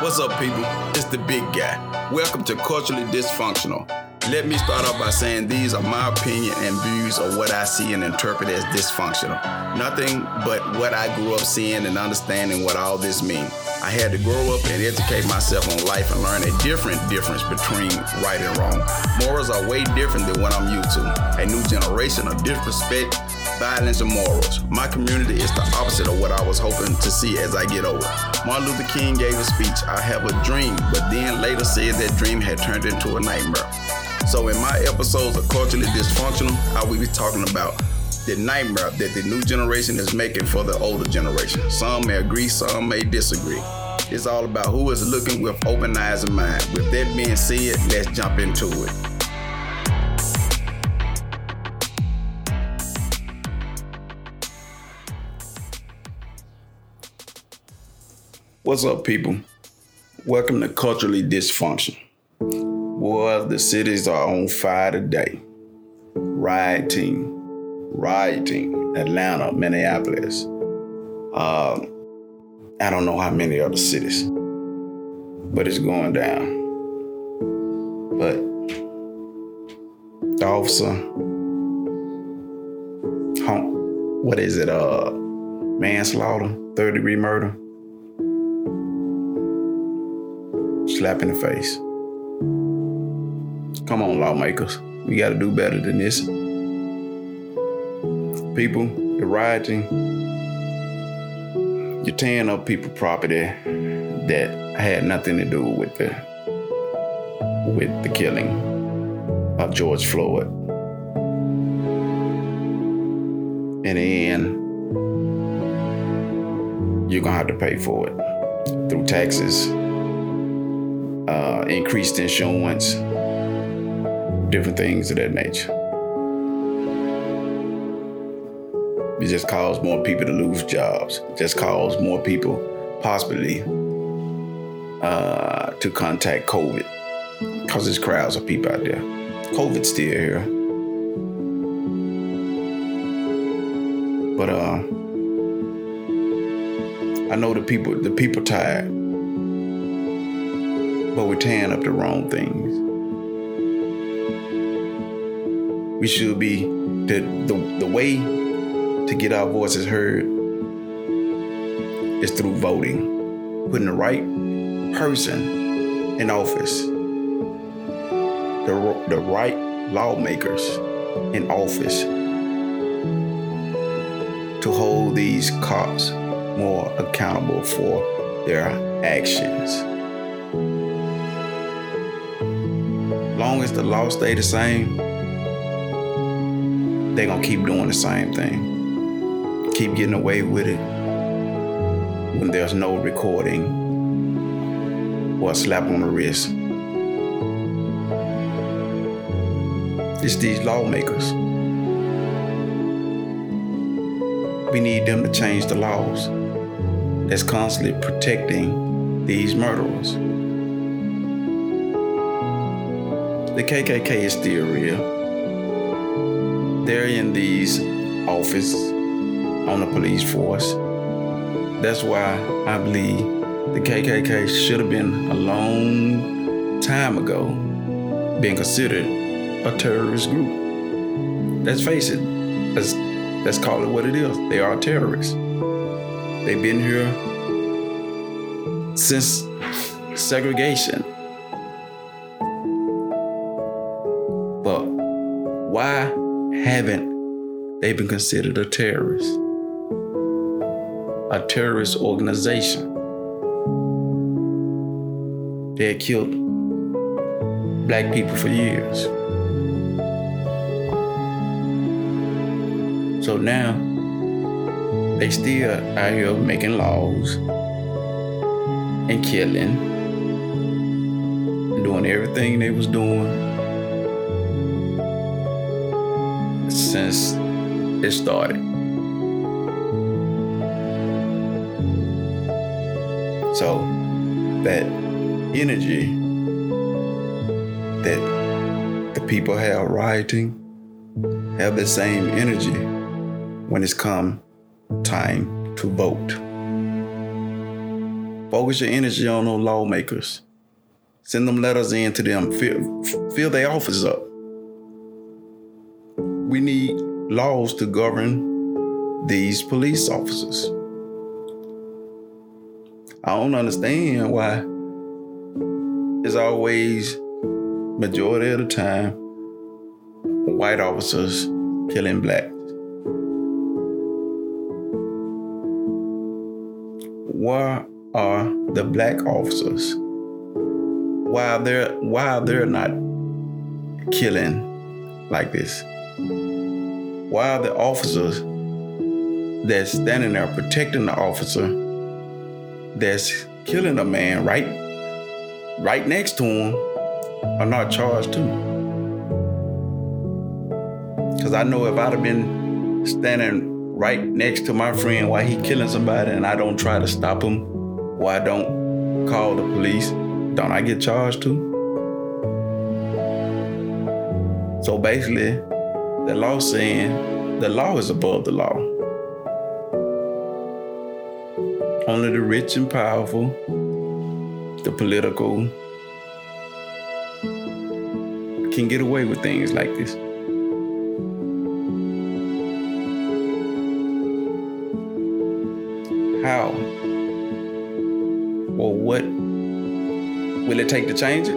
What's up, people? It's the big guy. Welcome to Culturally Dysfunctional. Let me start off by saying these are my opinion and views of what I see and interpret as dysfunctional. Nothing but what I grew up seeing and understanding what all this means. I had to grow up and educate myself on life and learn a different difference between right and wrong. Morals are way different than what I'm used to. A new generation of disrespect, violence, and morals. My community is the opposite of what I was hoping to see as I get older. Martin Luther King gave a speech, I have a dream, but then later said that dream had turned into a nightmare. So in my episodes of Culturally Dysfunctional, I will be talking about the nightmare that the new generation is making for the older generation. Some may agree, some may disagree. It's all about who is looking with open eyes and mind. With that being said, let's jump into it. What's up, people? Welcome to Culturally Dysfunction. Boy, the cities are on fire today. Rioting, rioting. Atlanta, Minneapolis. Um, I don't know how many other cities, but it's going down. But the officer, what is it? Uh, manslaughter, third degree murder, slap in the face. Come on, lawmakers. We got to do better than this. People, the rioting, you're tearing up people property that had nothing to do with the with the killing of George Floyd. In the end, you're gonna have to pay for it through taxes, uh, increased insurance, different things of that nature. It just caused more people to lose jobs. It just caused more people possibly uh, to contact COVID because there's crowds of people out there. COVID's still here. But uh, I know the people the people tired. But we're tearing up the wrong things. We should be the the, the way to get our voices heard is through voting, putting the right person in office, the, the right lawmakers in office to hold these cops more accountable for their actions. Long as the law stay the same, they're gonna keep doing the same thing keep getting away with it when there's no recording or a slap on the wrist. It's these lawmakers. We need them to change the laws that's constantly protecting these murderers. The KKK is still real. They're in these offices on the police force. That's why I believe the KKK should have been a long time ago being considered a terrorist group. Let's face it, let's, let's call it what it is. They are terrorists. They've been here since segregation. Haven't been considered a terrorist? a terrorist organization. They had killed black people for years. So now they still out here making laws and killing and doing everything they was doing since it started. So that energy that the people have rioting have the same energy when it's come time to vote. Focus your energy on those lawmakers. Send them letters in to them. Fill, fill their offices up. We need laws to govern these police officers. I don't understand why it's always majority of the time white officers killing blacks. Why are the black officers? Why they're why they're not killing like this? Why are the officers that's standing there protecting the officer that's killing a man right right next to him are not charged too. Cause I know if I'd have been standing right next to my friend while he killing somebody and I don't try to stop him or I don't call the police, don't I get charged too? So basically, the law saying the law is above the law. Only the rich and powerful, the political, can get away with things like this. How? Or what will it take to change it?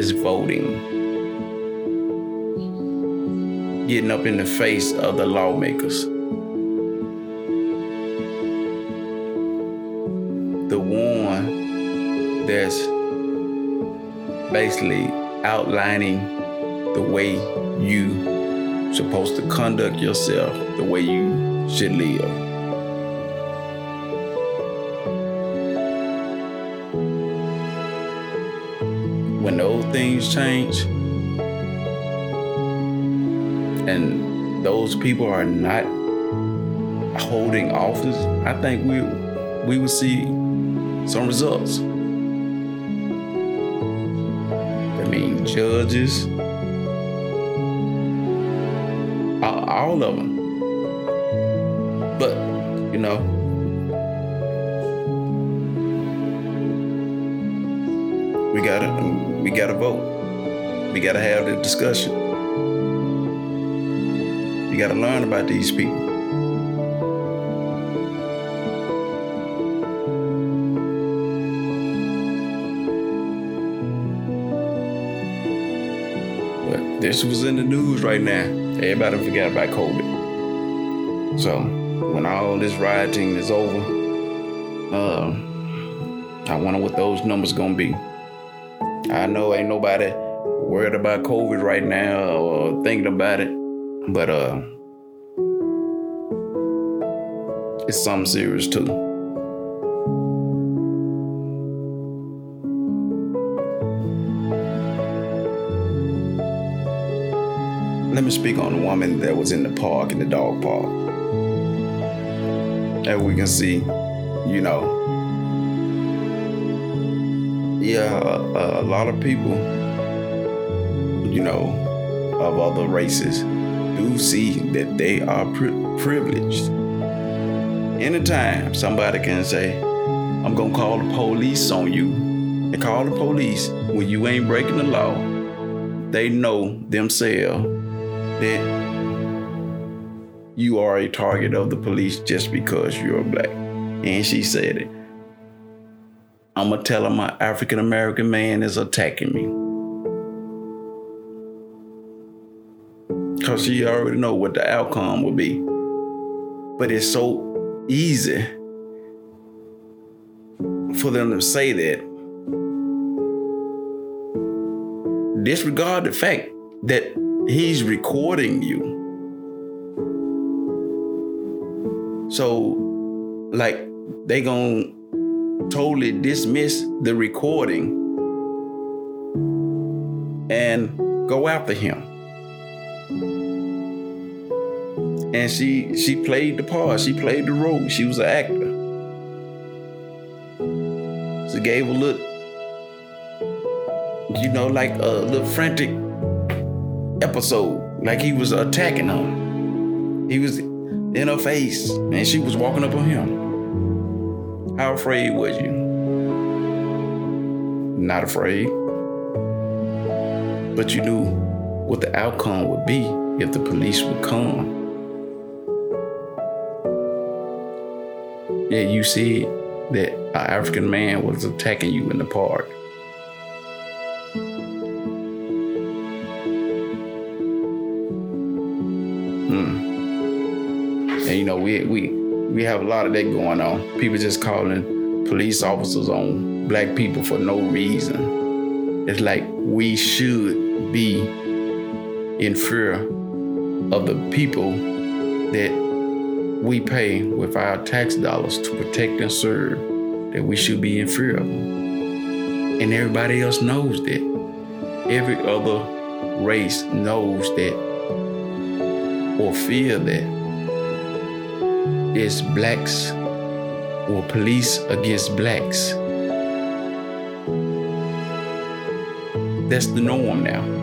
Is voting. Getting up in the face of the lawmakers. the one that's basically outlining the way you supposed to conduct yourself, the way you should live. When those things change and those people are not holding office, I think we we will see some results. I mean, judges, all of them. But, you know, we gotta we gotta vote. We gotta have the discussion. You gotta learn about these people. But this was in the news right now. Everybody forgot about COVID. So when all this rioting is over, uh, I wonder what those numbers gonna be. I know ain't nobody worried about COVID right now or thinking about it, but uh, it's something serious too. let me speak on the woman that was in the park, in the dog park. As we can see, you know, yeah, a, a lot of people, you know, of other races do see that they are pri- privileged. Anytime somebody can say, I'm gonna call the police on you, and call the police when you ain't breaking the law, they know themselves that you are a target of the police just because you're black. And she said it. I'm gonna tell him my African American man is attacking me. Cause she already know what the outcome will be. But it's so easy for them to say that. Disregard the fact that He's recording you. So, like, they gonna totally dismiss the recording and go after him. And she she played the part. She played the role. She was an actor. She gave a look, you know, like a little frantic episode, like he was attacking her. He was in her face, and she was walking up on him. How afraid was you? Not afraid. But you knew what the outcome would be if the police would come. Yeah, you said that an African man was attacking you in the park. Hmm. And you know, we we we have a lot of that going on. People just calling police officers on black people for no reason. It's like we should be in fear of the people that we pay with our tax dollars to protect and serve, that we should be in fear of them. And everybody else knows that. Every other race knows that or fear that. It's blacks or police against blacks. That's the norm now.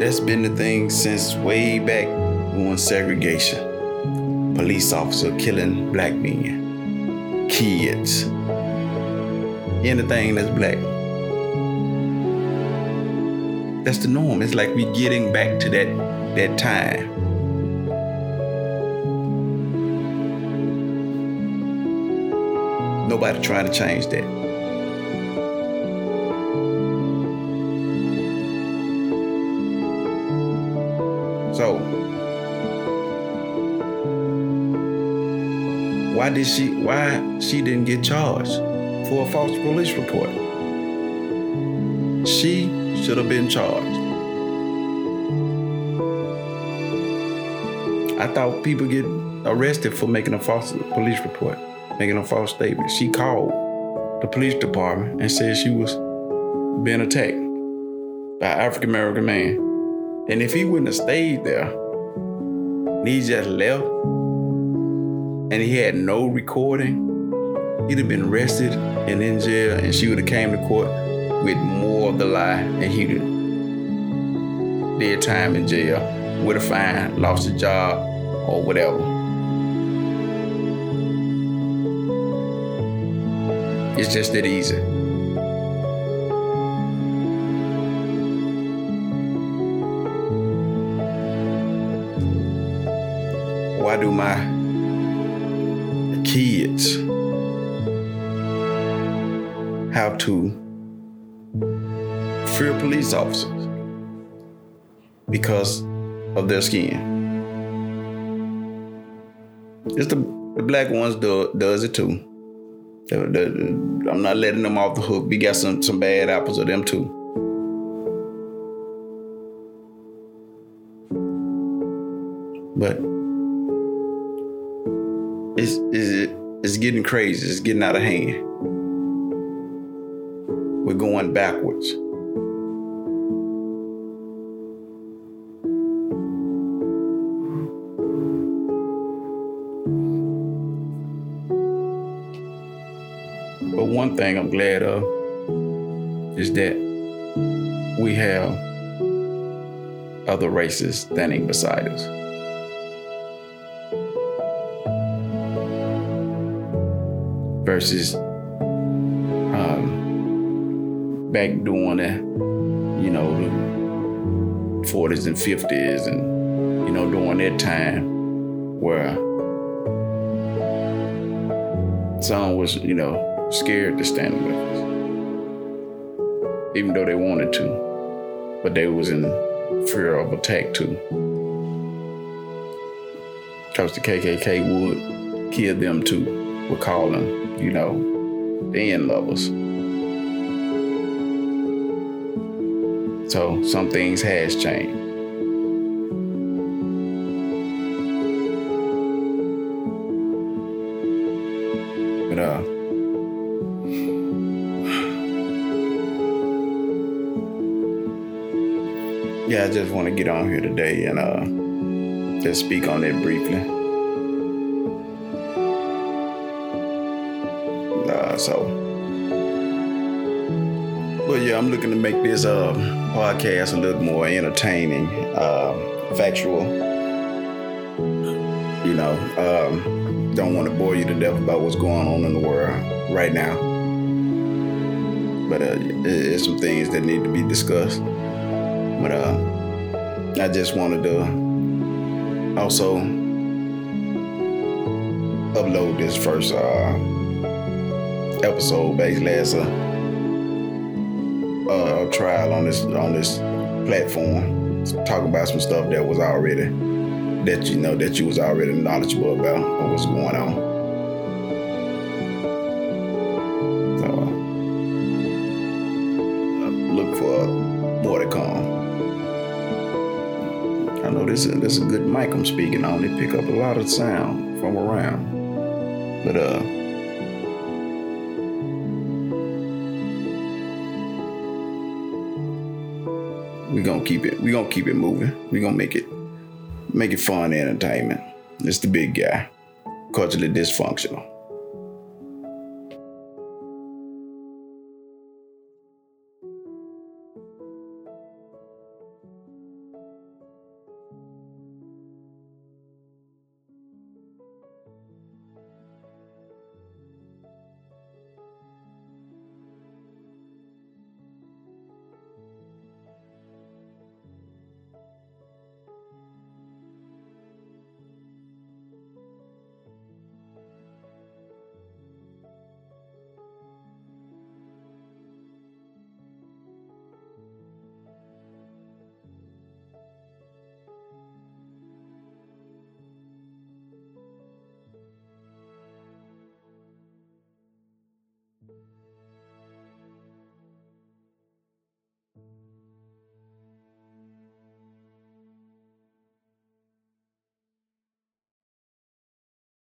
That's been the thing since way back when segregation. Police officer killing black men, kids, anything that's black. That's the norm. It's like we're getting back to that that time. Nobody trying to change that. So, why did she? Why she didn't get charged for a false police report? She should have been charged. I thought people get arrested for making a false police report, making a false statement. She called the police department and said she was being attacked by an African American man. And if he wouldn't have stayed there, and he just left, and he had no recording, he'd have been arrested and in jail, and she would have came to court with more of the lie, and he'd have did time in jail, would have fine, lost a job, or whatever. It's just that easy. Why do my kids have to fear police officers because of their skin? It's the, the black ones do, does it too. The, the, I'm not letting them off the hook. We got some some bad apples of them too. But it's, it's, it's getting crazy. It's getting out of hand. We're going backwards. But one thing I'm glad of is that we have other races standing beside us. Versus um, back during the, you know, the 40s and 50s and, you know, during that time where some was, you know, scared to stand with us. Even though they wanted to, but they was in fear of attack too. Because the KKK would kill them too, would call them you know, the end lovers. So some things has changed. But uh yeah, I just want to get on here today and uh just speak on it briefly. So, but yeah, I'm looking to make this uh, podcast a little more entertaining, uh, factual, You know, um, don't want to bore you to death about what's going on in the world right now. But uh, some things that need to be discussed. But uh, I just wanted to also upload this first uh, episode basically as a, trial on this on this platform. Talk about some stuff that was already that you know that you was already knowledgeable about what was going on. So uh, look for more to come. I know this is this is a good mic I'm speaking on. They pick up a lot of sound from around. But uh we gonna keep it we gonna keep it moving. we're gonna make it make it fun entertainment. It's the big guy. Culturally dysfunctional.